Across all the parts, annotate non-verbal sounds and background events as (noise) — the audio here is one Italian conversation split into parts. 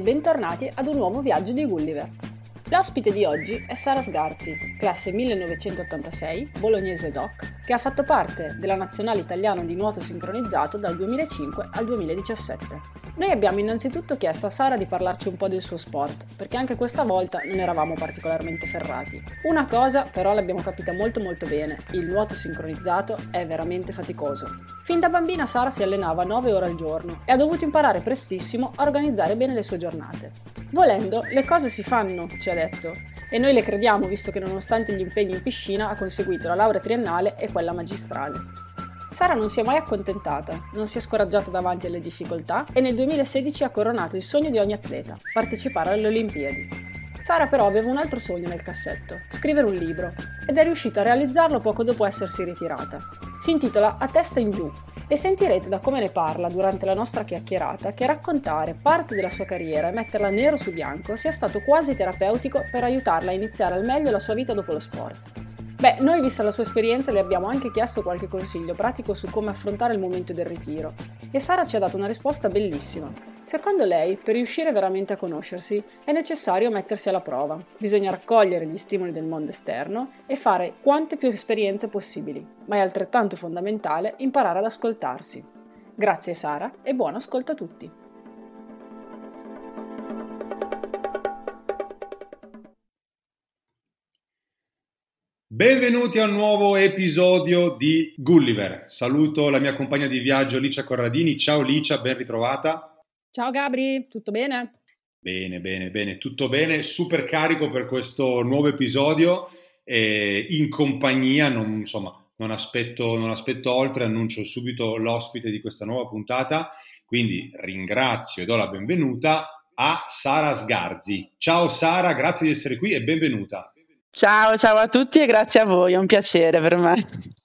bentornati ad un nuovo viaggio di Gulliver. L'ospite di oggi è Sara Sgarzi, classe 1986, bolognese doc, che ha fatto parte della nazionale italiana di nuoto sincronizzato dal 2005 al 2017. Noi abbiamo innanzitutto chiesto a Sara di parlarci un po' del suo sport, perché anche questa volta non eravamo particolarmente ferrati. Una cosa però l'abbiamo capita molto molto bene, il nuoto sincronizzato è veramente faticoso. Fin da bambina Sara si allenava 9 ore al giorno e ha dovuto imparare prestissimo a organizzare bene le sue giornate. Volendo, le cose si fanno, ci ha detto, e noi le crediamo visto che nonostante gli impegni in piscina ha conseguito la laurea triennale e quella magistrale. Sara non si è mai accontentata, non si è scoraggiata davanti alle difficoltà e nel 2016 ha coronato il sogno di ogni atleta, partecipare alle Olimpiadi. Sara però aveva un altro sogno nel cassetto, scrivere un libro, ed è riuscita a realizzarlo poco dopo essersi ritirata. Si intitola A testa in giù e sentirete da come ne parla durante la nostra chiacchierata che raccontare parte della sua carriera e metterla nero su bianco sia stato quasi terapeutico per aiutarla a iniziare al meglio la sua vita dopo lo sport. Beh, noi vista la sua esperienza le abbiamo anche chiesto qualche consiglio pratico su come affrontare il momento del ritiro e Sara ci ha dato una risposta bellissima. Secondo lei, per riuscire veramente a conoscersi, è necessario mettersi alla prova. Bisogna raccogliere gli stimoli del mondo esterno e fare quante più esperienze possibili, ma è altrettanto fondamentale imparare ad ascoltarsi. Grazie Sara e buon ascolto a tutti. Benvenuti a un nuovo episodio di Gulliver. Saluto la mia compagna di viaggio Licia Corradini. Ciao Licia, ben ritrovata. Ciao Gabri, tutto bene? Bene, bene, bene, tutto bene. Super carico per questo nuovo episodio. Eh, in compagnia, non, insomma, non aspetto, non aspetto oltre, annuncio subito l'ospite di questa nuova puntata. Quindi ringrazio e do la benvenuta a Sara Sgarzi. Ciao Sara, grazie di essere qui e benvenuta. Ciao, ciao a tutti e grazie a voi, è un piacere per me.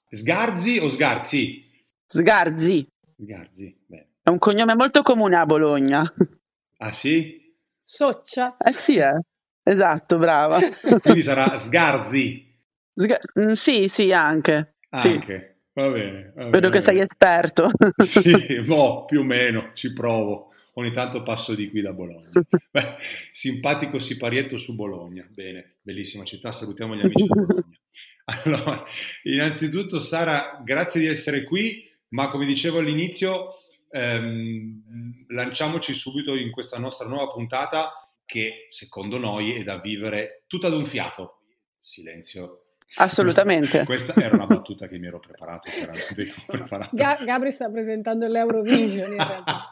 Sgarzi o Sgarzi? Sgarzi. Sgarzi, beh. È un cognome molto comune a Bologna. Ah sì? Soccia. Eh sì, eh. Esatto, brava. Quindi sarà Sgarzi. Sga- mm, sì, sì, anche. Anche, sì. va bene. Va Vedo bene, che sei esperto. Sì, (laughs) boh, più o meno, ci provo ogni tanto passo di qui da Bologna. Beh, simpatico siparietto su Bologna, bene, bellissima città, salutiamo gli amici di (laughs) Bologna. Allora, innanzitutto Sara, grazie di essere qui, ma come dicevo all'inizio, ehm, lanciamoci subito in questa nostra nuova puntata che secondo noi è da vivere tutta ad un fiato. Silenzio. Assolutamente. (laughs) Questa era una battuta che mi ero preparato. (laughs) preparato. Gabri sta presentando l'Eurovision in realtà.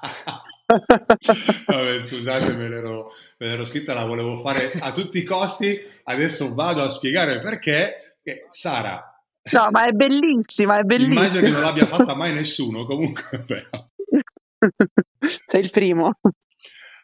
Vabbè, scusate, me l'ero, me l'ero, scritta, la volevo fare a tutti i costi. Adesso vado a spiegare perché. Che Sara. No, ma è bellissima, è bellissima. Immagino che non l'abbia fatta mai nessuno, comunque. (laughs) Però. Sei il primo.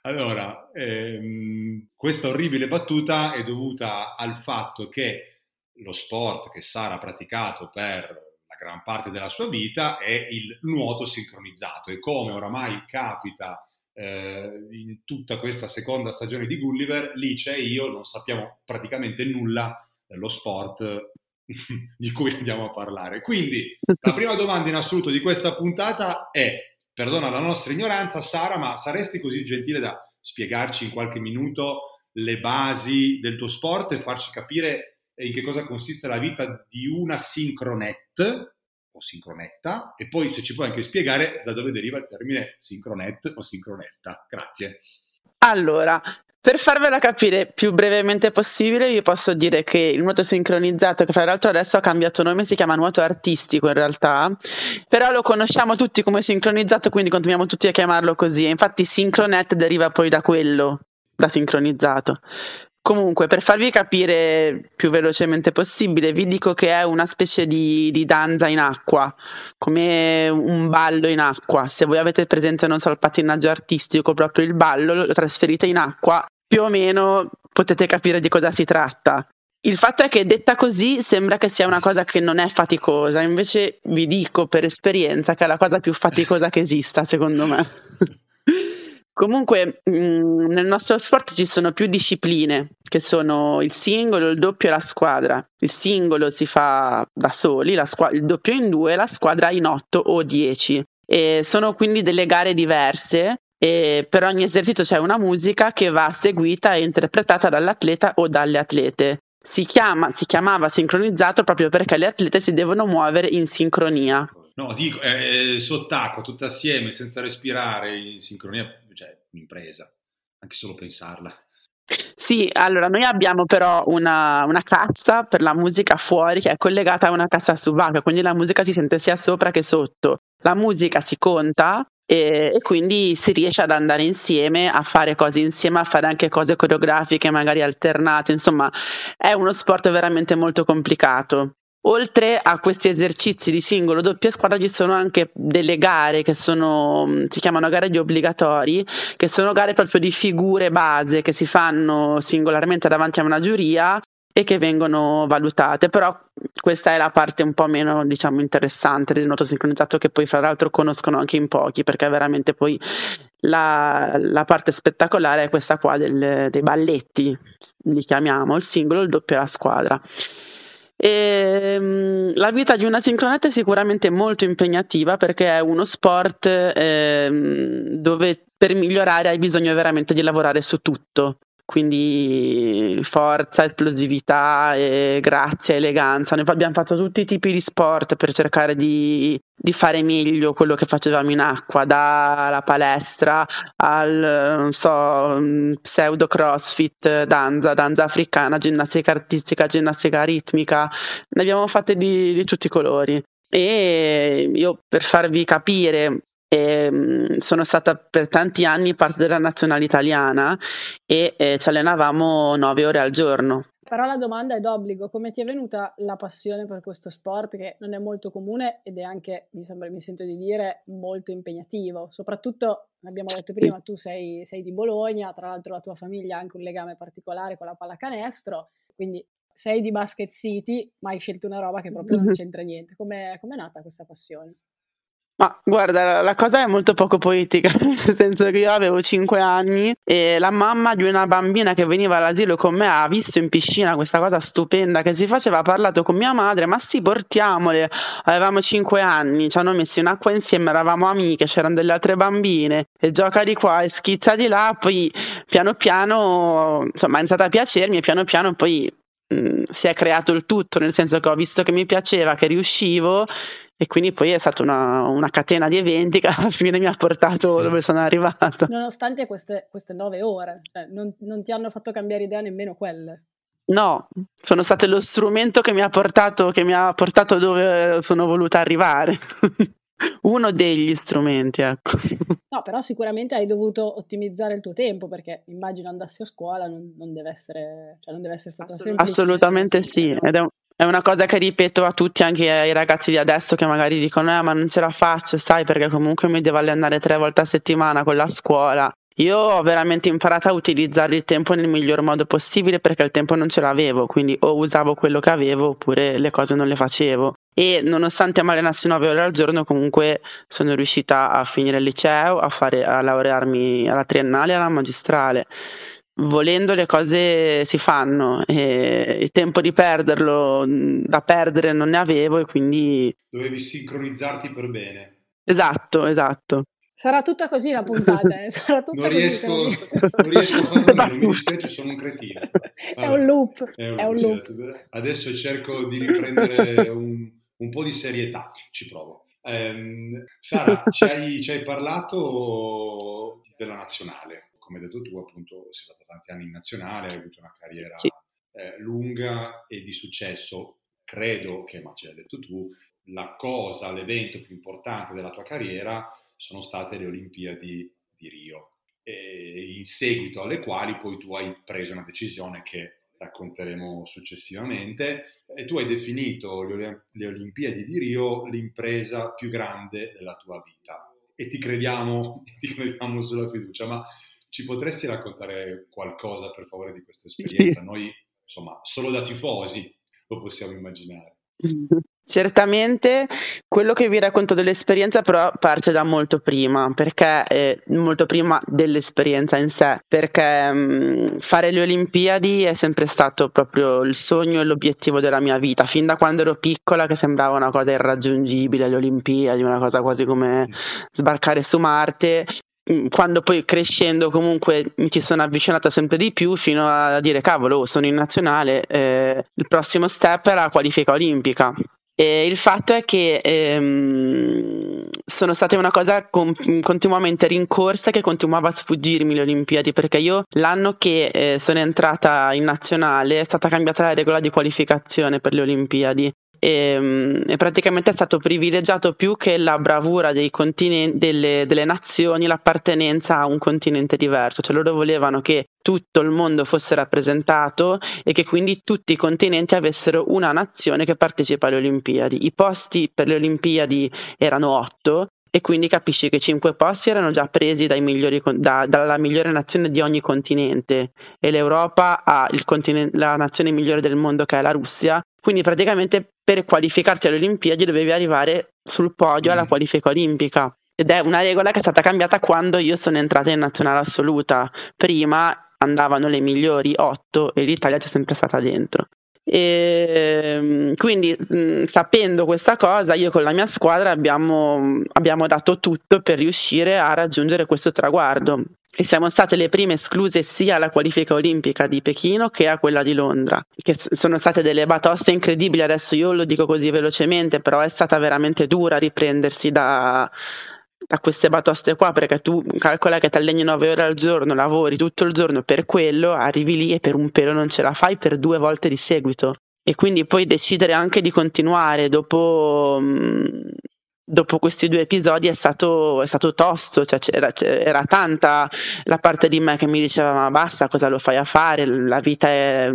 Allora, ehm, questa orribile battuta è dovuta al fatto che lo sport che Sara ha praticato per gran parte della sua vita è il nuoto sincronizzato e come oramai capita eh, in tutta questa seconda stagione di Gulliver, Lice e io non sappiamo praticamente nulla dello sport (laughs) di cui andiamo a parlare. Quindi la prima domanda in assoluto di questa puntata è, perdona la nostra ignoranza, Sara, ma saresti così gentile da spiegarci in qualche minuto le basi del tuo sport e farci capire in che cosa consiste la vita di una sincronet o sincronetta e poi se ci puoi anche spiegare da dove deriva il termine sincronet o sincronetta. Grazie. Allora, per farvela capire più brevemente possibile, vi posso dire che il nuoto sincronizzato, che fra l'altro adesso ha cambiato nome, si chiama nuoto artistico in realtà, però lo conosciamo tutti come sincronizzato, quindi continuiamo tutti a chiamarlo così. E infatti sincronet deriva poi da quello, da sincronizzato. Comunque, per farvi capire più velocemente possibile, vi dico che è una specie di, di, danza in acqua, come un ballo in acqua. Se voi avete presente, non so, il pattinaggio artistico, proprio il ballo, lo trasferite in acqua, più o meno potete capire di cosa si tratta. Il fatto è che detta così sembra che sia una cosa che non è faticosa, invece vi dico per esperienza che è la cosa più faticosa che esista, secondo me. (laughs) Comunque mh, mm, nel nostro sport ci sono più discipline, che sono il singolo, il doppio e la squadra. Il singolo si fa da soli, squ- il doppio in due, la squadra in otto o dieci. E sono quindi delle gare diverse e per ogni esercizio c'è una musica che va seguita e interpretata dall'atleta o dalle atlete. Si, chiama, si chiamava sincronizzato proprio perché le atlete si devono muovere in sincronia. No, dico, eh, sott'acqua, tutto assieme, senza respirare, in sincronia, cioè un'impresa, anche solo pensarla. Sì, allora noi abbiamo però una, una, cassa per la musica fuori che è collegata a una cassa subacquea, quindi la musica si sente sia sopra che sotto. La musica si conta e, e, quindi si riesce ad andare insieme a fare cose insieme, a fare anche cose coreografiche magari alternate, insomma è uno sport veramente molto complicato. Oltre a questi esercizi di singolo doppia squadra ci sono anche delle gare che sono, si chiamano gare di obbligatori, che sono gare proprio di figure base che si fanno singolarmente davanti a una giuria e che vengono valutate, però questa è la parte un po' meno diciamo interessante del nuoto sincronizzato che poi fra l'altro conoscono anche in pochi perché veramente poi la, la parte spettacolare è questa qua del, dei balletti, li chiamiamo il singolo, il doppio e la squadra. E, um, la vita di una sincronetta è sicuramente molto impegnativa perché è uno sport eh, dove per migliorare hai bisogno veramente di lavorare su tutto quindi forza, esplosività, grazia, eleganza. Noi abbiamo fatto tutti i tipi di sport per cercare di, di, fare meglio quello che facevamo in acqua, dalla palestra al so, pseudo crossfit, danza, danza africana, ginnastica artistica, ginnastica ritmica. Ne abbiamo fatte di, di tutti i colori. E io per farvi capire e, ehm, sono stata per tanti anni parte della nazionale italiana e eh, ci allenavamo nove ore al giorno. Però la domanda è d'obbligo, come ti è venuta la passione per questo sport che non è molto comune ed è anche, mi, sembra, mi sento di dire, molto impegnativo? Soprattutto, abbiamo detto prima, tu sei, sei di Bologna, tra l'altro la tua famiglia ha anche un legame particolare con la pallacanestro, quindi sei di Basket City, ma hai scelto una roba che proprio non c'entra niente. Come è nata questa passione? Ma guarda, la cosa è molto poco poetica, (laughs) nel senso che io avevo 5 anni e la mamma di una bambina che veniva all'asilo con me ha visto in piscina questa cosa stupenda che si faceva, ha parlato con mia madre, ma sì, portiamole, avevamo 5 anni, ci hanno messo in acqua insieme, eravamo amiche, c'erano delle altre bambine e gioca di qua e schizza di là, poi piano piano, insomma, è iniziato a piacermi e piano piano poi mh, si è creato il tutto, nel senso che ho visto che mi piaceva, che riuscivo e quindi poi è stata una, una, catena di eventi che alla fine mi ha portato dove sono arrivata. Nonostante queste, queste nove ore, cioè non, non ti hanno fatto cambiare idea nemmeno quelle. No, sono state lo strumento che mi ha portato, che mi ha portato dove sono voluta arrivare. (laughs) Uno degli strumenti, ecco. No, però sicuramente hai dovuto ottimizzare il tuo tempo perché immagino andassi a scuola non, non deve essere, cioè non deve essere stata Assolut- Assolutamente sì, ed è un, è una cosa che ripeto a tutti, anche ai ragazzi di adesso che magari dicono: eh, ma non ce la faccio, sai, perché comunque mi devo allenare tre volte a settimana con la scuola. Io ho veramente imparato a utilizzare il tempo nel miglior modo possibile perché il tempo non ce l'avevo, quindi o usavo quello che avevo oppure le cose non le facevo. E nonostante mi allenassi 9 ore al giorno, comunque sono riuscita a finire il liceo, a, fare, a laurearmi alla triennale e alla magistrale volendo le cose si fanno e il tempo di perderlo da perdere non ne avevo e quindi dovevi sincronizzarti per bene esatto esatto sarà tutta così la puntata eh? (laughs) sarà tutta non, riesco, non riesco a farlo meno mi dispiace sono un cretino allora, è un loop è un, è un loop. Certo. adesso cerco di riprendere un, un po' di serietà ci provo um, Sara ci hai, ci hai parlato della nazionale come hai detto tu, appunto, sei stata tanti anni in nazionale, hai avuto una carriera sì. eh, lunga e di successo. Credo che, ma ce l'hai detto tu, la cosa, l'evento più importante della tua carriera sono state le Olimpiadi di Rio, in seguito alle quali poi tu hai preso una decisione che racconteremo successivamente, e tu hai definito le, Olimpiadi di Rio l'impresa più grande della tua vita. E ti crediamo, (laughs) ti crediamo sulla fiducia, ma ci potresti raccontare qualcosa per favore di questa esperienza? Sì. Noi, insomma, solo da tifosi lo possiamo immaginare. (laughs) Certamente quello che vi racconto dell'esperienza però parte da molto prima, perché eh, molto prima dell'esperienza in sé, perché mh, mm, fare le Olimpiadi è sempre stato proprio il sogno e l'obiettivo della mia vita, fin da quando ero piccola che sembrava una cosa irraggiungibile le Olimpiadi, una cosa quasi come sbarcare su Marte quando poi crescendo comunque mi ci sono avvicinata sempre di più fino a dire cavolo sono in nazionale eh, il prossimo step era la qualifica olimpica. E il fatto è che ehm, sono state una cosa con, continuamente rincorsa che continuava a sfuggirmi le Olimpiadi perché io l'anno che eh, sono entrata in nazionale è stata cambiata la regola di qualificazione per le Olimpiadi e, ehm, e, praticamente è stato privilegiato più che la bravura continen- delle, delle, nazioni, l'appartenenza a un continente diverso, cioè loro volevano che tutto il mondo fosse rappresentato e che quindi tutti i continenti avessero una nazione che partecipa alle Olimpiadi. I posti per le Olimpiadi erano otto e quindi capisci che cinque posti erano già presi migliori, da, dalla migliore nazione di ogni continente e l'Europa ha la nazione migliore del mondo che è la Russia quindi praticamente per qualificarti alle Olimpiadi dovevi arrivare sul podio alla mm. qualifica olimpica. Ed è una regola che è stata cambiata quando io sono entrata in nazionale assoluta. Prima andavano le migliori otto e l'Italia c'è sempre stata dentro. E ehm, quindi mh, sapendo questa cosa, io con la mia squadra abbiamo, abbiamo dato tutto per riuscire a raggiungere questo traguardo e siamo state le prime escluse sia alla qualifica olimpica di Pechino che a quella di Londra, che sono state delle batoste incredibili, adesso io lo dico così velocemente, però è stata veramente dura riprendersi da, da queste batoste qua, perché tu calcola che ti alleni 9 ore al giorno, lavori tutto il giorno per quello, arrivi lì e per un pelo non ce la fai per due volte di seguito. E quindi poi decidere anche di continuare dopo dopo questi due episodi è stato, è stato tosto, cioè c'era, era tanta la parte di me che mi diceva ma basta, cosa lo fai a fare, la vita è,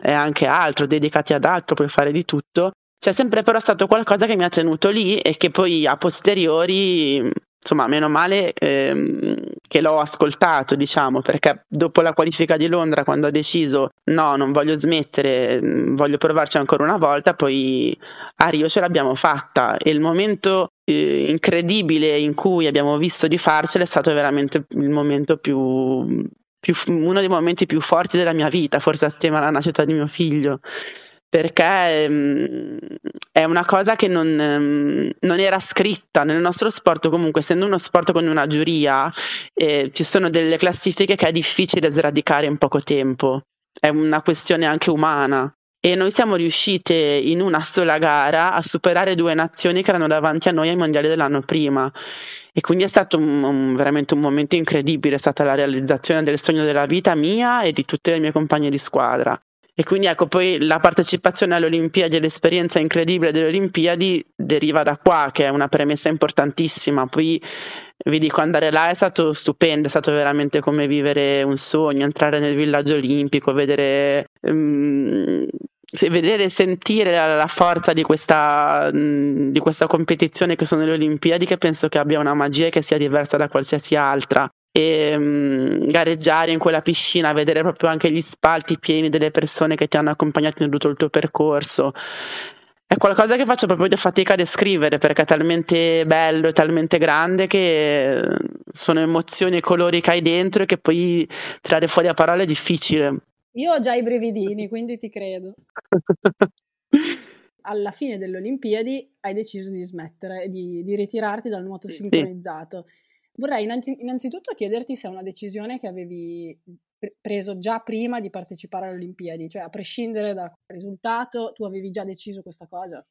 è anche altro, dedicati ad altro, puoi fare di tutto. C'è sempre però stato qualcosa che mi ha tenuto lì e che poi a posteriori insomma, meno male ehm, che l'ho ascoltato, diciamo, perché dopo la qualifica di Londra, quando ho deciso no, non voglio smettere, voglio provarci ancora una volta, poi a Rio ce l'abbiamo fatta e il momento eh, incredibile in cui abbiamo visto di farcela è stato veramente il momento più, più uno dei momenti più forti della mia vita, forse assieme alla nascita di mio figlio. Perché um, è una cosa che non, um, non, era scritta nel nostro sport, comunque essendo uno sport con una giuria eh, ci sono delle classifiche che è difficile sradicare in poco tempo, è una questione anche umana e noi siamo riuscite in una sola gara a superare due nazioni che erano davanti a noi ai mondiali dell'anno prima e quindi è stato un, un, veramente un momento incredibile, è stata la realizzazione del sogno della vita mia e di tutte le mie compagne di squadra. E quindi ecco, poi la partecipazione alle Olimpiadi e l'esperienza incredibile delle Olimpiadi deriva da qua, che è una premessa importantissima. Poi vi dico, andare là è stato stupendo, è stato veramente come vivere un sogno, entrare nel villaggio olimpico, vedere um, vedere e sentire la, la forza di questa, mh, di questa, competizione che sono le Olimpiadi, che penso che abbia una magia che sia diversa da qualsiasi altra. E mh, gareggiare in quella piscina, vedere proprio anche gli spalti pieni delle persone che ti hanno accompagnato in tutto il tuo percorso. È qualcosa che faccio proprio fatica a descrivere perché è talmente bello e talmente grande che sono emozioni e colori che hai dentro e che poi tirare fuori a parole è difficile. Io ho già i brevidini, quindi ti credo. (laughs) Alla fine delle Olimpiadi hai deciso di smettere, di, di ritirarti dal nuoto sincronizzato. Sì. Vorrei innanzi, innanzitutto chiederti se è una decisione che avevi preso già prima di partecipare alle Olimpiadi, cioè a prescindere dal risultato, tu avevi già deciso questa cosa?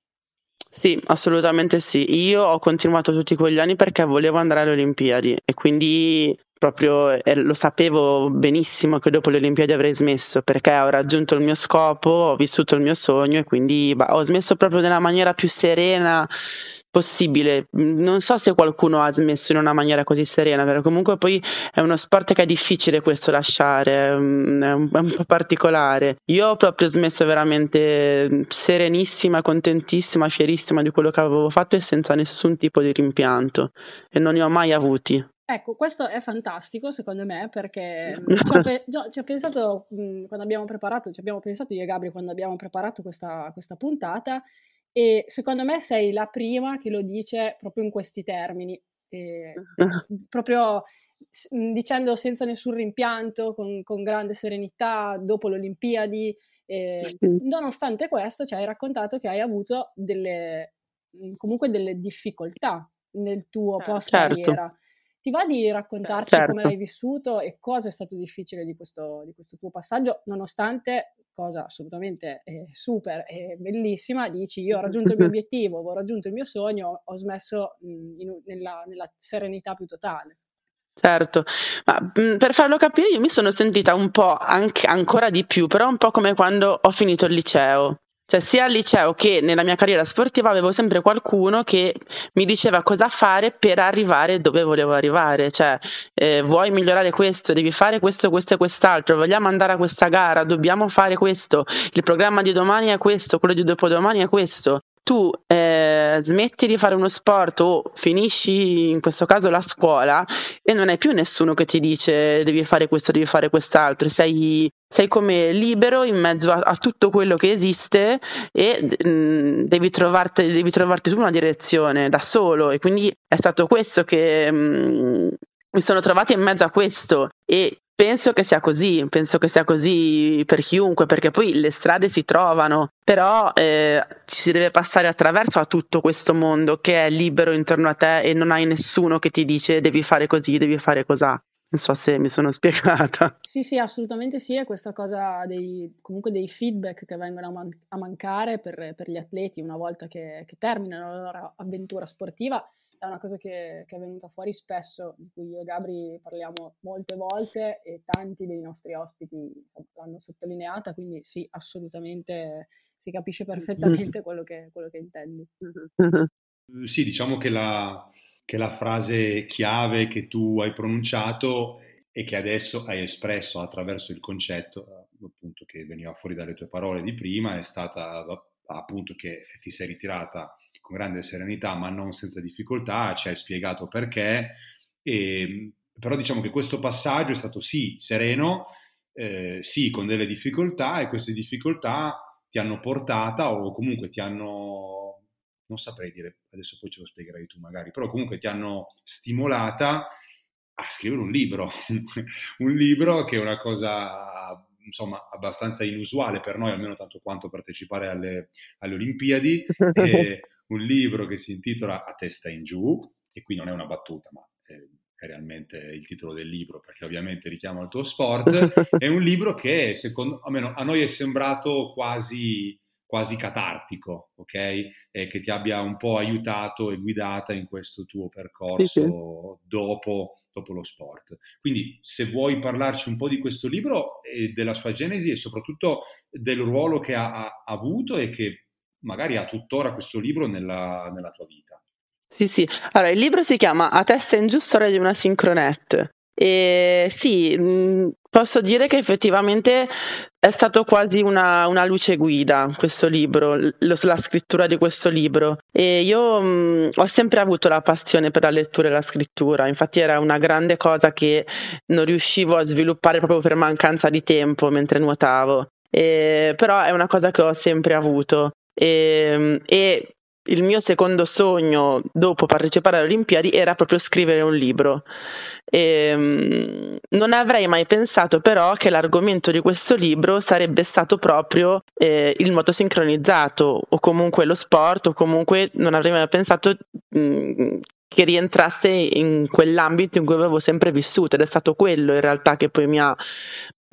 Sì, assolutamente sì. Io ho continuato tutti quegli anni perché volevo andare alle Olimpiadi e quindi proprio eh, lo sapevo benissimo che dopo le Olimpiadi avrei smesso perché ho raggiunto il mio scopo, ho vissuto il mio sogno e quindi bah, ho smesso proprio nella maniera più serena possibile. Non so se qualcuno ha smesso in una maniera così serena, però comunque poi è uno sport che è difficile questo lasciare, è un, è un po' particolare. Io ho proprio smesso veramente serenissima, contentissima, fierissima di quello che avevo fatto e senza nessun tipo di rimpianto e non ne ho mai avuti. Ecco, questo è fantastico secondo me perché (laughs) ci ho, pe- ci ho pensato mh, quando abbiamo preparato, ci abbiamo pensato io e Gabri quando abbiamo preparato questa, questa, puntata e secondo me sei la prima che lo dice proprio in questi termini, e, (laughs) proprio dicendo senza nessun rimpianto, con, con grande serenità, dopo le Olimpiadi. E, nonostante questo ci hai raccontato che hai avuto delle, comunque delle difficoltà nel tuo post carriera. Certo Ti va di raccontarci certo. come l'hai vissuto e cosa è stato difficile di questo, di questo tuo passaggio, nonostante cosa assolutamente eh, super e bellissima, dici io ho raggiunto il mio (laughs) obiettivo, ho raggiunto il mio sogno, ho smesso mh, in, nella, nella serenità più totale. Certo, ma mh, per farlo capire io mi sono sentita un po' anche, ancora di più, però un po' come quando ho finito il liceo. Cioè, sia al liceo che nella mia carriera sportiva avevo sempre qualcuno che mi diceva cosa fare per arrivare dove volevo arrivare. Cioè, eh, vuoi migliorare questo, devi fare questo, questo e quest'altro, vogliamo andare a questa gara, dobbiamo fare questo, il programma di domani è questo, quello di dopodomani è questo tu eh, smetti di fare uno sport o finisci in questo caso la scuola e non hai più nessuno che ti dice devi fare questo, devi fare quest'altro, sei, sei come libero in mezzo a, a, tutto quello che esiste e mh, mm, devi, trovarti, devi trovarti tu una direzione da solo. E quindi è stato questo che mh, mm, mi sono trovata in mezzo a questo. E Penso che sia così, penso che sia così per chiunque, perché poi le strade si trovano, però eh, ci si deve passare attraverso a tutto questo mondo che è libero intorno a te e non hai nessuno che ti dice devi fare così, devi fare così. Non so se mi sono (laughs) spiegata. Sì, sì, assolutamente sì, è questa cosa dei, comunque dei feedback che vengono a, man- a mancare per, per, gli atleti una volta che, che terminano la loro avventura sportiva è una cosa che, che, è venuta fuori spesso, di cui io e Gabri parliamo molte volte e tanti dei nostri ospiti l'hanno sottolineata, quindi sì, assolutamente si capisce perfettamente quello che, quello che intendi. (laughs) Sì, diciamo che la, che la frase chiave che tu hai pronunciato e che adesso hai espresso attraverso il concetto appunto che veniva fuori dalle tue parole di prima è stata appunto che ti sei ritirata con grande serenità, ma non senza difficoltà, ci hai spiegato perché, e, però diciamo che questo passaggio è stato sì sereno, eh, sì con delle difficoltà e queste difficoltà ti hanno portata o comunque ti hanno, non saprei dire, adesso poi ce lo spiegherai tu magari, però comunque ti hanno stimolata a scrivere un libro, (laughs) un libro che è una cosa insomma abbastanza inusuale per noi, almeno tanto quanto partecipare alle, alle Olimpiadi. (laughs) E, un libro che si intitola A testa in giù, e qui non è una battuta, ma è, realmente il titolo del libro, perché ovviamente richiama il tuo sport, (laughs) è un libro che secondo almeno a noi è sembrato quasi, quasi catartico, ok? E che ti abbia un po' aiutato e guidata in questo tuo percorso. Dopo, dopo lo sport. Quindi se vuoi parlarci un po' di questo libro e della sua genesi e soprattutto del ruolo che ha, ha avuto e che magari ha tuttora questo libro nella, nella tua vita. Sì, sì. Allora, il libro si chiama A testa in giù, storia di una sincronet. E sì, mm, posso dire che effettivamente è stato quasi una, una luce guida questo libro, lo, la scrittura di questo libro. E io mh, mm, ho sempre avuto la passione per la lettura e la scrittura, infatti era una grande cosa che non riuscivo a sviluppare proprio per mancanza di tempo mentre nuotavo. E, però è una cosa che ho sempre avuto. E, ehm, e il mio secondo sogno dopo partecipare alle Olimpiadi era proprio scrivere un libro. E, ehm, non avrei mai pensato però che l'argomento di questo libro sarebbe stato proprio eh, il moto sincronizzato o comunque lo sport o comunque non avrei mai pensato mh, mm, che rientrasse in quell'ambito in cui avevo sempre vissuto ed è stato quello in realtà che poi mi ha,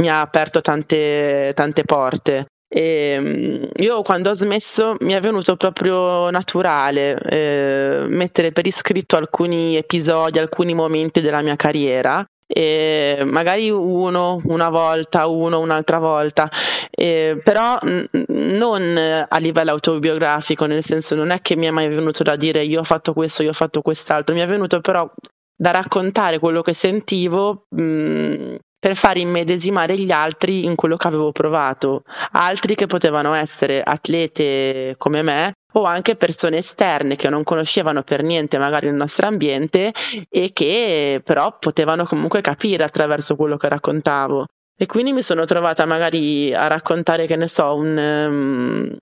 mi ha aperto tante, tante porte. E ehm, io quando ho smesso mi è venuto proprio naturale eh, mettere per iscritto alcuni episodi, alcuni momenti della mia carriera e magari uno una volta, uno un'altra volta, eh, però n- non a livello autobiografico, nel senso non è che mi è mai venuto da dire io ho fatto questo, io ho fatto quest'altro, mi è venuto però da raccontare quello che sentivo mh, per far immedesimare gli altri in quello che avevo provato, altri che potevano essere atlete come me o anche persone esterne che non conoscevano per niente magari il nostro ambiente e che però potevano comunque capire attraverso quello che raccontavo. E quindi mi sono trovata magari a raccontare, che ne so, un, um,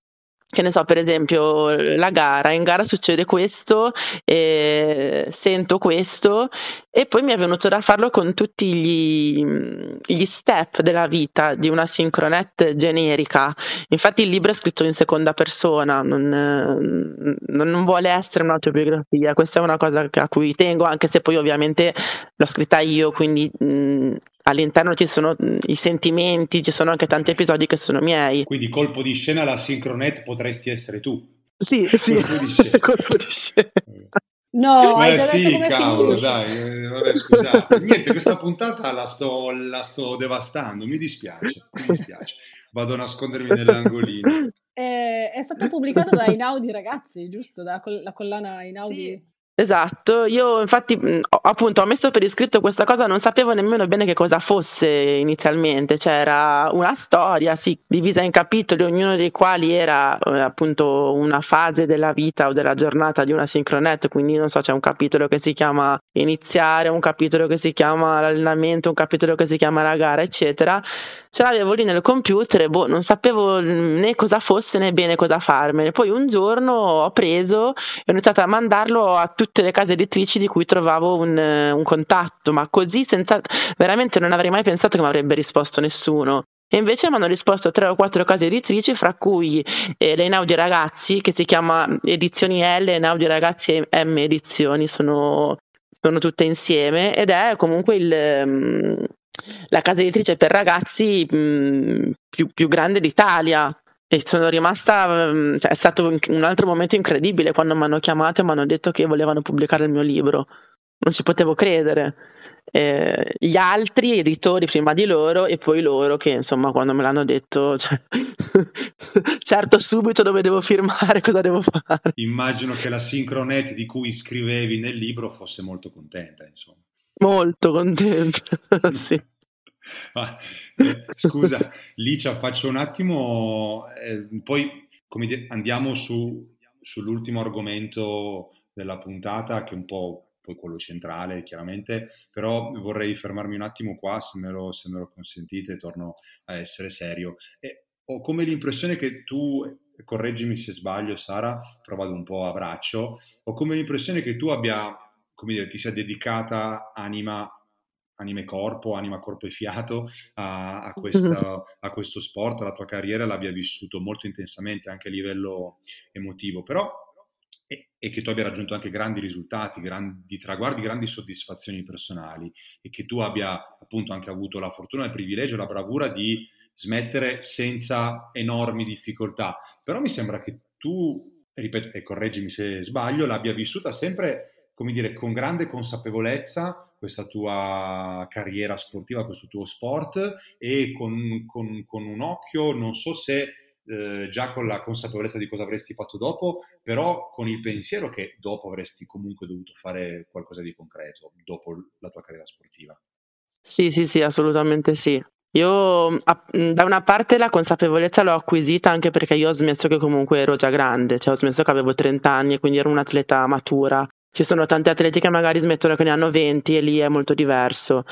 che ne so, per esempio, la gara, in gara succede questo, eh, sento questo e poi mi è venuto da farlo con tutti gli, gli, step della vita di una sincronette generica. Infatti il libro è scritto in seconda persona, non, non vuole essere un'autobiografia, questa è una cosa a cui tengo, anche se poi ovviamente l'ho scritta io, quindi mh, all'interno ci sono i sentimenti, ci sono anche tanti episodi che sono miei. Quindi colpo di scena la sincronette potresti essere tu. Sì, sì, colpo di scena. (laughs) colpo di scena. No, Beh, sì, cavolo, dai, eh, vabbè, scusate. Niente, questa puntata la sto, la sto, devastando, mi dispiace, mi dispiace. Vado a nascondermi nell'angolino. È, è stato pubblicato da Inaudi Ragazzi, giusto? Da la collana Inaudi. Sì. Esatto, io infatti appunto ho messo per iscritto questa cosa, non sapevo nemmeno bene che cosa fosse inizialmente, cioè una storia sì, divisa in capitoli, ognuno dei quali era eh, appunto una fase della vita o della giornata di una sincronet, quindi non so, c'è un capitolo che si chiama iniziare, un capitolo che si chiama l'allenamento, un capitolo che si chiama la gara, eccetera. Ce l'avevo lì nel computer e boh, non sapevo né cosa fosse né bene cosa farmene. Poi un giorno ho preso e ho iniziato a mandarlo a tutte le case editrici di cui trovavo un, eh, un contatto, ma così senza veramente non avrei mai pensato che mi avrebbe risposto nessuno. E invece mi hanno risposto tre o quattro case editrici, fra cui eh, le Inaudi Ragazzi, che si chiama Edizioni L, Inaudi Ragazzi e M Edizioni, sono, sono tutte insieme, ed è comunque il, um, la casa editrice per ragazzi um, più, più grande d'Italia. E sono rimasta, mm, cioè è stato un altro momento incredibile quando mi hanno chiamato e mi hanno detto che volevano pubblicare il mio libro. Non ci potevo credere. Eh, gli altri editori prima di loro e poi loro che insomma quando me l'hanno detto cioè, (laughs) certo subito dove devo firmare (laughs) cosa devo fare immagino che la Synchronet di cui scrivevi nel libro fosse molto contenta insomma molto contenta (laughs) sì Ah, eh, scusa, (laughs) Licia, faccio un attimo, eh, poi dire, andiamo su, sull'ultimo argomento della puntata, che è un po' poi quello centrale, chiaramente, però vorrei fermarmi un attimo qua, se me lo, se me lo consentite, torno a essere serio. E ho come l'impressione che tu, correggimi se sbaglio, Sara, provado un po' a braccio, ho come l'impressione che tu abbia, come dire, ti sia dedicata anima anime corpo, anima corpo e fiato a, a, (laughs) questa, a, questo sport, la tua carriera l'abbia vissuto molto intensamente anche a livello emotivo, però e, e, che tu abbia raggiunto anche grandi risultati, grandi traguardi, grandi soddisfazioni personali e che tu abbia appunto anche avuto la fortuna, il privilegio, la bravura di smettere senza enormi difficoltà. Però mi sembra che tu, ripeto, e correggimi se sbaglio, l'abbia vissuta sempre, come dire, con grande consapevolezza questa tua carriera sportiva, questo tuo sport e con, con, con un occhio, non so se eh, già con la consapevolezza di cosa avresti fatto dopo, però con il pensiero che dopo avresti comunque dovuto fare qualcosa di concreto dopo la tua carriera sportiva. Sì, sì, sì, assolutamente sì. Io da una parte la consapevolezza l'ho acquisita anche perché io ho smesso che comunque ero già grande, cioè ho smesso che avevo 30 anni e quindi ero un'atleta matura ci sono tanti atleti che magari smettono che ne hanno 20 e lì è molto diverso.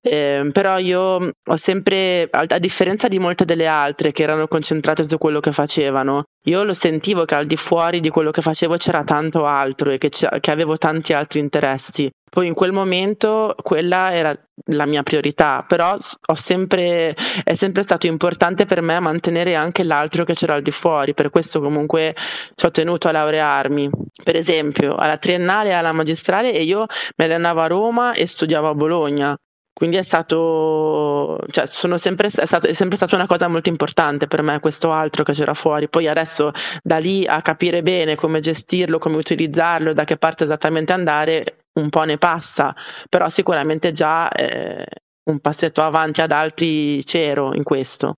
Eh, però io ho sempre, a differenza di molte delle altre che erano concentrate su quello che facevano, io lo sentivo che al di fuori di quello che facevo c'era tanto altro e che, che avevo tanti altri interessi. Poi in quel momento quella era la mia priorità, però sempre, è sempre stato importante per me mantenere anche l'altro che c'era al di fuori, per questo comunque ci ho tenuto a laurearmi. Per esempio, alla triennale e alla magistrale e io mi allenavo a Roma e studiavo a Bologna. Quindi è stato, cioè, sempre, è, stato, è sempre stata una cosa molto importante per me questo altro che c'era fuori. Poi adesso da lì a capire bene come gestirlo, come utilizzarlo, da che parte esattamente andare, un po' ne passa, però sicuramente già eh, un passetto avanti ad altri c'ero in questo.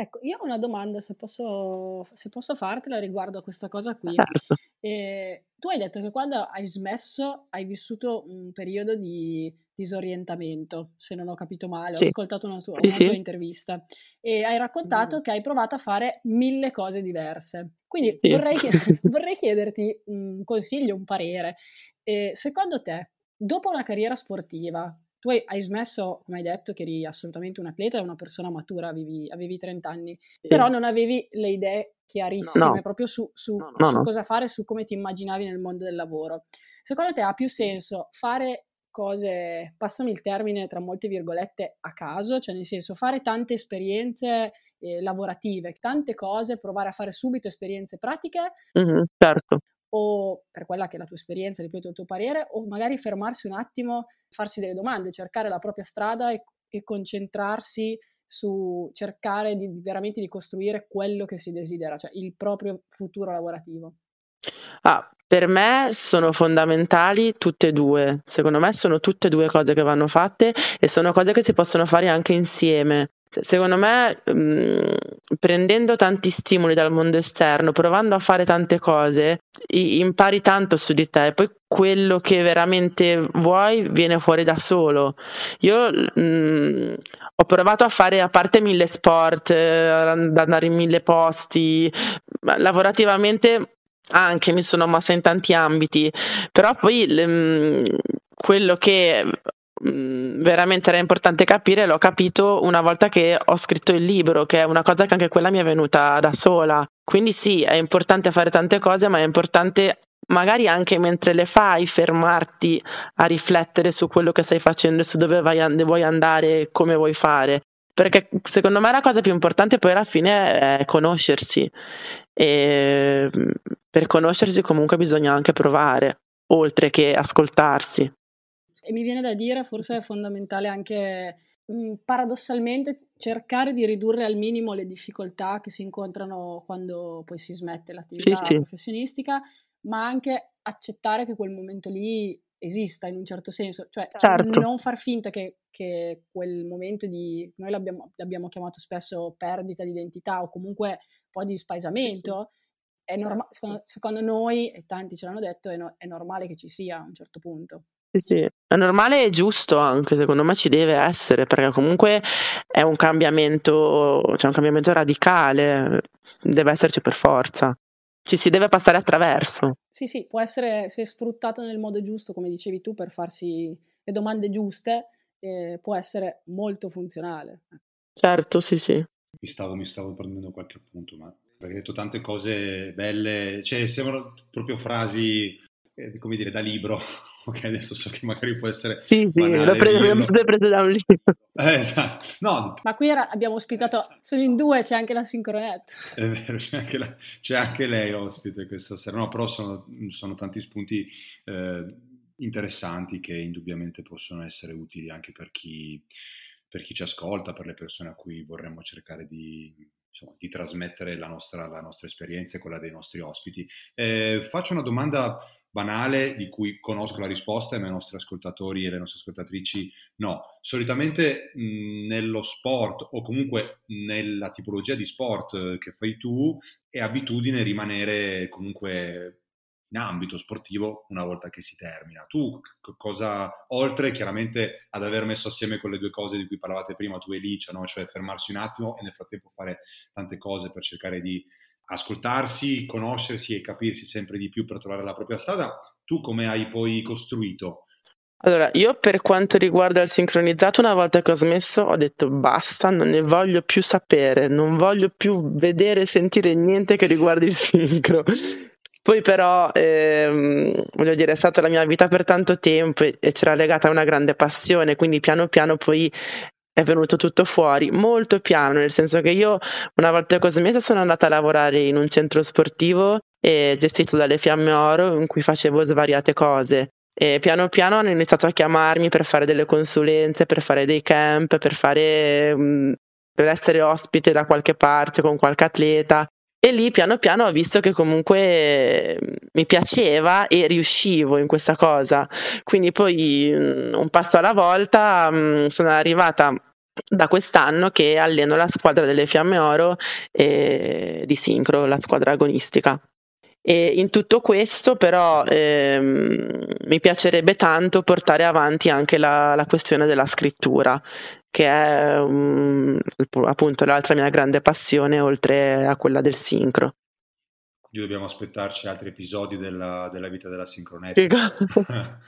Ecco, io ho una domanda, se posso, se posso fartela riguardo a questa cosa qui. Certo. Eh, tu hai detto che quando hai smesso hai vissuto un periodo di disorientamento, se non ho capito male, sì. ho ascoltato una tua, una sì, tua intervista e hai raccontato mm. che hai provato a fare mille cose diverse. Quindi sì. vorrei, chied- (laughs) vorrei, chiederti un consiglio, un parere. Eh, secondo te, dopo una carriera sportiva, tu hai, hai, smesso, come hai detto, che eri assolutamente un atleta e una persona matura, avevi, avevi 30 anni, sì. però non avevi le idee chiarissime no. proprio su, su, no, no, su cosa fare, su come ti immaginavi nel mondo del lavoro. Secondo te ha più senso fare cose, passami il termine tra molte virgolette, a caso, cioè nel senso fare tante esperienze eh, lavorative, tante cose, provare a fare subito esperienze pratiche? Mm-hmm, certo o per quella che è la tua esperienza, ripeto il tuo parere, o magari fermarsi un attimo, farsi delle domande, cercare la propria strada e, e concentrarsi su cercare di, veramente di costruire quello che si desidera, cioè il proprio futuro lavorativo. Ah, per me sono fondamentali tutte e due. Secondo me sono tutte e due cose che vanno fatte e sono cose che si possono fare anche insieme. Secondo me, mh, mm, prendendo tanti stimoli dal mondo esterno, provando a fare tante cose, impari tanto su di te poi quello che veramente vuoi viene fuori da solo. Io mh, mm, ho provato a fare, a parte mille sport, eh, ad andare in mille posti, lavorativamente anche mi sono mossa in tanti ambiti, però poi mh, mm, quello che veramente era importante capire, l'ho capito una volta che ho scritto il libro, che è una cosa che anche quella mi è venuta da sola. Quindi sì, è importante fare tante cose, ma è importante magari anche mentre le fai fermarti a riflettere su quello che stai facendo, su dove vai, vuoi andare, come vuoi fare. Perché secondo me la cosa più importante poi alla fine è conoscersi. E mm, per conoscersi comunque bisogna anche provare, oltre che ascoltarsi e mi viene da dire, forse è fondamentale anche mh, paradossalmente cercare di ridurre al minimo le difficoltà che si incontrano quando poi si smette l'attività sì, sì. professionistica, ma anche accettare che quel momento lì esista in un certo senso, cioè certo. non far finta che, che, quel momento di, noi l'abbiamo, l'abbiamo, chiamato spesso perdita di identità o comunque un po' di spaesamento, è norma- secondo, secondo, noi, e tanti ce l'hanno detto, è, no- è normale che ci sia a un certo punto. Sì, sì. È normale e giusto anche, secondo me ci deve essere, perché comunque è un cambiamento, cioè un cambiamento radicale, deve esserci per forza. Ci si deve passare attraverso. Sì, sì, può essere, se sfruttato nel modo giusto, come dicevi tu, per farsi le domande giuste, eh, può essere molto funzionale. Certo, sì, sì. Mi stavo, mi stavo prendendo qualche punto, ma perché hai detto tante cose belle, cioè sembrano proprio frasi eh, come dire, da libro, (laughs) ok, adesso so che magari può essere... Sì, sì, l'ho preso, l'ho preso da un libro. (laughs) Eh, esatto, no. Ma qui era, abbiamo ospitato, sono in due, c'è anche la Sincronet. È vero, c'è anche, la, c'è anche lei ospite questa sera, no, però sono, sono tanti spunti eh, interessanti che indubbiamente possono essere utili anche per chi, per chi ci ascolta, per le persone a cui vorremmo cercare di, insomma, di trasmettere la nostra, la nostra, esperienza e quella dei nostri ospiti. Eh, faccio una domanda banale di cui conosco la risposta e i nostri ascoltatori e le nostre ascoltatrici no. Solitamente mh, nello sport o comunque nella tipologia di sport che fai tu è abitudine rimanere comunque in ambito sportivo una volta che si termina. Tu cosa, oltre chiaramente ad aver messo assieme quelle due cose di cui parlavate prima tu e Licia, no? cioè fermarsi un attimo e nel frattempo fare tante cose per cercare di ascoltarsi, conoscersi e capirsi sempre di più per trovare la propria strada, tu come hai poi costruito? Allora, io per quanto riguarda il sincronizzato, una volta che ho smesso ho detto basta, non ne voglio più sapere, non voglio più vedere e sentire niente che riguardi il sincro. Poi però, ehm, voglio dire, è stata la mia vita per tanto tempo e, e c'era legata una grande passione, quindi piano piano poi è venuto tutto fuori molto piano, nel senso che io una volta ho smesso sono andata a lavorare in un centro sportivo gestito dalle Fiamme Oro in cui facevo svariate cose. E piano piano hanno iniziato a chiamarmi per fare delle consulenze, per fare dei camp, per fare mm, per essere ospite da qualche parte con qualche atleta. E lì piano piano ho visto che comunque mm, mi piaceva e riuscivo in questa cosa. Quindi poi mm, un passo alla volta sono arrivata da quest'anno che alleno la squadra delle Fiamme Oro eh, di Sincro, la squadra agonistica. E in tutto questo però ehm, mi piacerebbe tanto portare avanti anche la, la questione della scrittura, che è um, appunto l'altra mia grande passione oltre a quella del sincro. Quindi dobbiamo aspettarci altri episodi della, della vita della sincronetta. (laughs)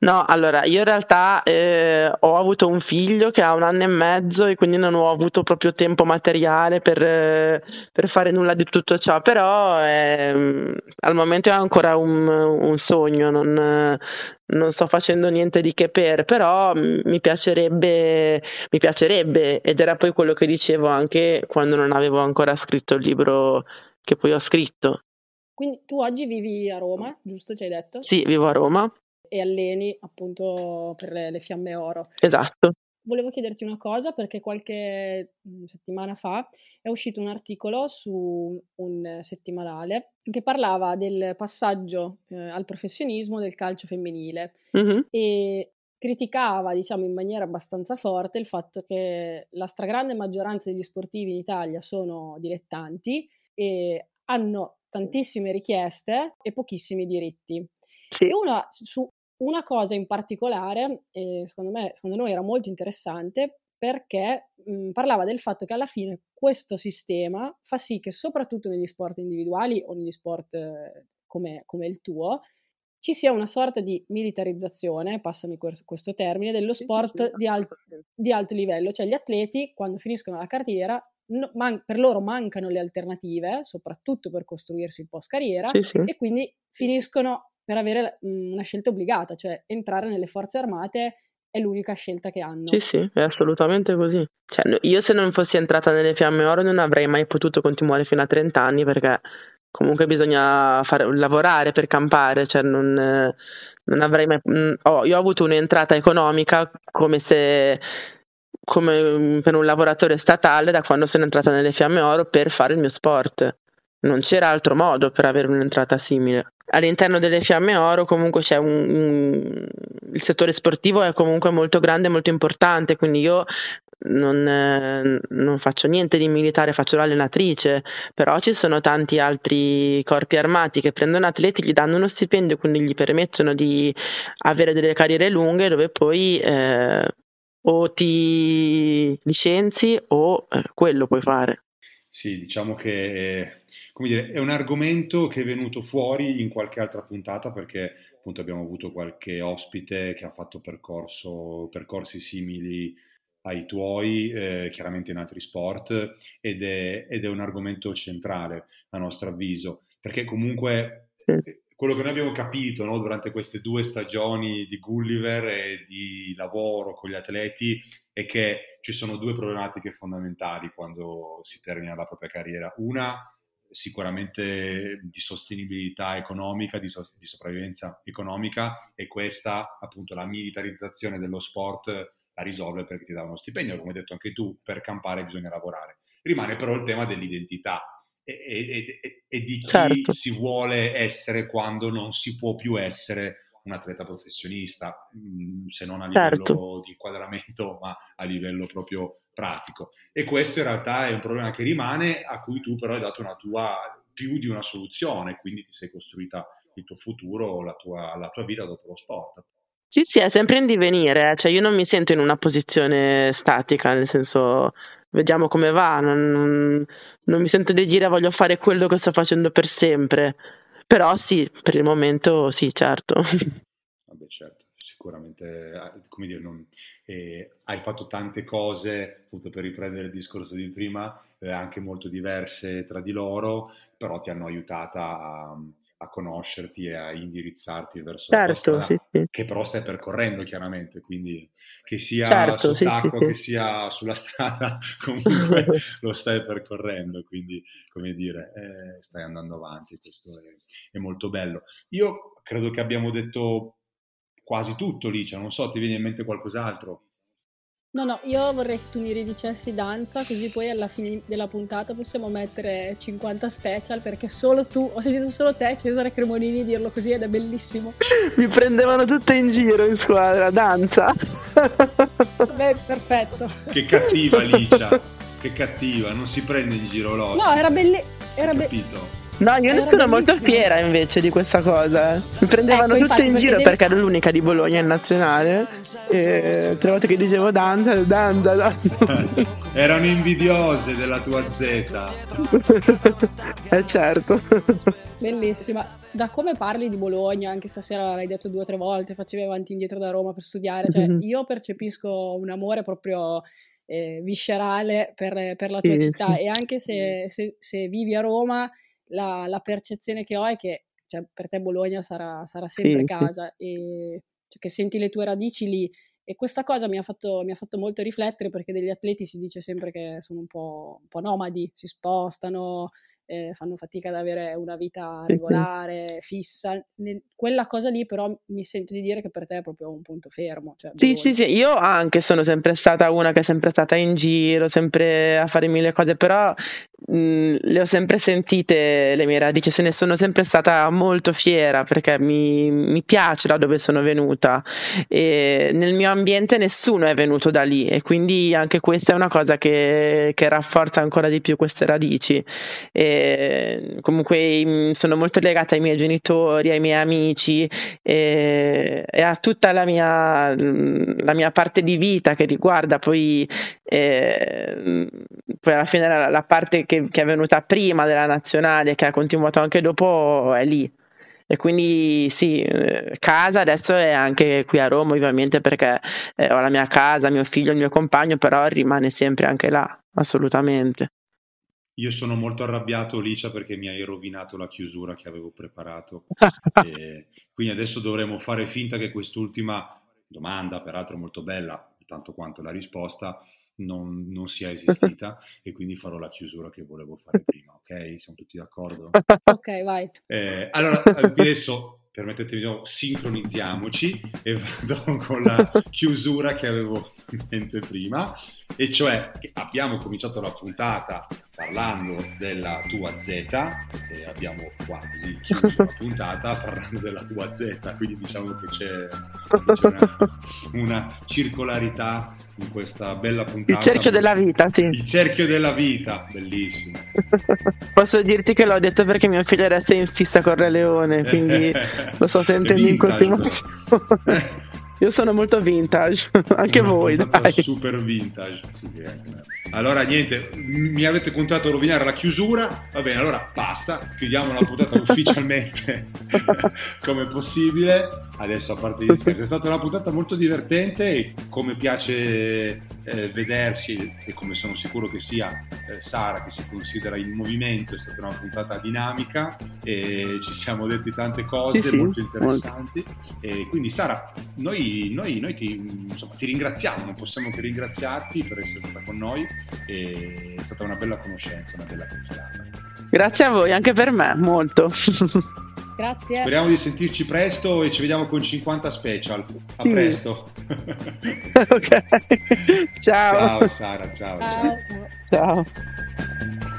No, allora io in realtà eh, ho avuto un figlio che ha un anno e mezzo e quindi non ho avuto proprio tempo materiale per, eh, per fare nulla di tutto ciò, però eh, al momento è ancora un, un sogno, non, non, sto facendo niente di che per, però mi piacerebbe, mi piacerebbe ed era poi quello che dicevo anche quando non avevo ancora scritto il libro che poi ho scritto. Quindi tu oggi vivi a Roma, giusto ci hai detto? Sì, vivo a Roma e alleni appunto per le, le fiamme oro. Esatto. Volevo chiederti una cosa perché qualche mhmm, settimana fa è uscito un articolo su un settimanale che parlava del passaggio eh, al professionismo del calcio femminile mm-hmm. e criticava, diciamo, in maniera abbastanza forte il fatto che la stragrande maggioranza degli sportivi in Italia sono dilettanti e hanno tantissime richieste e pochissimi diritti. Sì. E una, su una cosa in particolare, eh, secondo me, secondo noi era molto interessante perché mh, parlava del fatto che alla fine questo sistema fa sì che soprattutto negli sport individuali o negli sport eh, come, come, il tuo ci sia una sorta di militarizzazione, passami questo termine, dello sport sì, sì, sì. Di, al- di, alto livello, cioè gli atleti quando finiscono la carriera no, man- per loro mancano le alternative, soprattutto per costruirsi il post carriera e quindi finiscono per avere mhmm, una scelta obbligata, cioè entrare nelle forze armate è l'unica scelta che hanno. Sì, sì, è assolutamente così. Cioè, io se non fossi entrata nelle Fiamme Oro non avrei mai potuto continuare fino a 30 anni perché comunque bisogna fare, lavorare per campare, cioè non, non avrei mai... Mhmm, oh, io ho avuto un'entrata economica come se come mhmm, per un lavoratore statale da quando sono entrata nelle Fiamme Oro per fare il mio sport. Non c'era altro modo per avere un'entrata simile all'interno delle Fiamme Oro comunque c'è un, un, il settore sportivo è comunque molto grande e molto importante, quindi io non, eh, non, faccio niente di militare, faccio l'allenatrice, però ci sono tanti altri corpi armati che prendono atleti, gli danno uno stipendio, quindi gli permettono di avere delle carriere lunghe dove poi eh, o ti licenzi o eh, quello puoi fare. Sì, diciamo che come dire, è un argomento che è venuto fuori in qualche altra puntata perché appunto abbiamo avuto qualche ospite che ha fatto percorso, percorsi simili ai tuoi, eh, chiaramente in altri sport, ed è, ed è, un argomento centrale a nostro avviso, perché comunque sì. Quello che noi abbiamo capito no, durante queste due stagioni di Gulliver e di lavoro con gli atleti è che ci sono due problematiche fondamentali quando si termina la propria carriera. Una sicuramente di sostenibilità economica, di, so- di, sopravvivenza economica e questa appunto la militarizzazione dello sport la risolve perché ti dà uno stipendio, come hai detto anche tu, per campare bisogna lavorare. Rimane però il tema dell'identità e, e, e, e di chi certo. si vuole essere quando non si può più essere un atleta professionista, mm, se non a livello certo. di inquadramento, ma a livello proprio pratico. E questo in realtà è un problema che rimane, a cui tu però hai dato una tua, più di una soluzione, quindi ti sei costruita il tuo futuro, la tua, la tua vita dopo lo sport. Sì, sì, è sempre in divenire, eh. cioè io non mi sento in una posizione statica, nel senso vediamo come va, non, non, mi sento di dire voglio fare quello che sto facendo per sempre, però sì, per il momento sì, certo. (laughs) Vabbè, certo, sicuramente, eh, come dire, non, e hai fatto tante cose, appunto per riprendere il discorso di prima, eh, anche molto diverse tra di loro, però ti hanno aiutata a, a conoscerti e a indirizzarti verso certo, la strada, sì, sì. che però stai percorrendo chiaramente, quindi che sia certo, sul tacco, sì, che sia sulla strada, (laughs) comunque lo stai percorrendo, quindi come dire, eh, stai andando avanti, questo è, è molto bello. Io credo che abbiamo detto quasi tutto lì, cioè non so, ti viene in mente qualcos'altro? No, no, io vorrei che tu mi ridicessi danza, così poi alla fine della puntata possiamo mettere 50 special, perché solo tu, ho sentito solo te, Cesare Cremonini, dirlo così ed è bellissimo. (laughs) Mi prendevano tutte in giro in squadra, danza. (laughs) Beh, perfetto. Che cattiva Licia, (laughs) che cattiva, non si prende in giro l'osso. No, era bellissimo. Era be- capito? No, io ne sono molto fiera invece di questa cosa. Mi prendevano ecco, tutte in giro perché, perché ero l'unica di Bologna in nazionale. E tre volte che dicevo danza, danza, danza. (laughs) Erano invidiose della tua Z. (laughs) eh certo. Bellissima. Da come parli di Bologna, anche stasera l'hai detto due o tre volte, facevi avanti e indietro da Roma per studiare, cioè mm-hmm. io percepisco un amore proprio eh, viscerale per, per, la tua sì, città sì. e anche se, se, se, vivi a Roma la, la, percezione che ho è che cioè, per te Bologna sarà, sarà sempre sì, casa e cioè, che senti le tue radici lì. E questa cosa mi ha, fatto, mi ha, fatto, molto riflettere perché degli atleti si dice sempre che sono un po', un po nomadi, si spostano, eh, fanno fatica ad avere una vita regolare, fissa. Nel, quella cosa lì però mi sento di dire che per te è proprio un punto fermo. Cioè, sì, sì, sì, io anche sono sempre stata una che è sempre stata in giro, sempre a fare mille cose, però mh, le ho sempre sentite le mie radici, se ne sono sempre stata molto fiera perché mi, mi piace da dove sono venuta e nel mio ambiente nessuno è venuto da lì e quindi anche questa è una cosa che, che rafforza ancora di più queste radici. E comunque sono molto legata ai miei genitori, ai miei amici e, e a tutta la mia, la mia, parte di vita che riguarda poi, eh, poi alla fine la, la parte che, che, è venuta prima della nazionale, che ha continuato anche dopo, è lì. E quindi sì, eh, casa adesso è anche qui a Roma ovviamente perché eh, ho la mia casa, mio figlio, il mio compagno, però rimane sempre anche là, assolutamente. Io sono molto arrabbiato, Licia, perché mi hai rovinato la chiusura che avevo preparato. (laughs) quindi adesso dovremo fare finta che quest'ultima domanda, peraltro molto bella, tanto quanto la risposta, non, non sia esistita e quindi farò la chiusura che volevo fare prima, ok? Siamo tutti d'accordo? (laughs) ok, vai. Eh, allora, adesso permettetemi di nuovo, sincronizziamoci e (laughs) vado con la (laughs) chiusura che avevo in mente prima, e cioè abbiamo cominciato la puntata parlando della tua Z e abbiamo quasi chiuso la puntata parlando della tua Z, quindi diciamo che c'è, c'è una, una, circolarità in questa bella puntata. Il cerchio della vita, sì. Il cerchio della vita, bellissimo. (laughs) Posso dirti che l'ho detto perché mio figlio resta in fissa con Re Leone, quindi (laughs) lo sto sentendo in continuazione. (laughs) Io sono molto vintage, (laughs) anche voi. Dai. Super vintage. Sì, allora, niente, mi avete contato a rovinare la chiusura. Va bene, allora basta. Chiudiamo la puntata (laughs) ufficialmente (laughs) come possibile. Adesso, a parte gli scherzi, è stata una puntata molto divertente e come piace eh, vedersi e come sono sicuro che sia eh, Sara, che si considera in movimento, è stata una puntata dinamica e ci siamo detti tante cose sì, molto sì, interessanti. Molto. E quindi, Sara, noi noi, noi ti, insomma, ti, ringraziamo, non possiamo che ringraziarti per essere stata con noi, è stata una bella conoscenza, una bella chiacchierata. Grazie a voi, anche per me, molto. (laughs) Grazie. Speriamo di sentirci presto e ci vediamo con 50 special. A presto. (laughs) ok. (laughs) Ciao. Ciao Sara, ciao. ciao. ciao. ciao.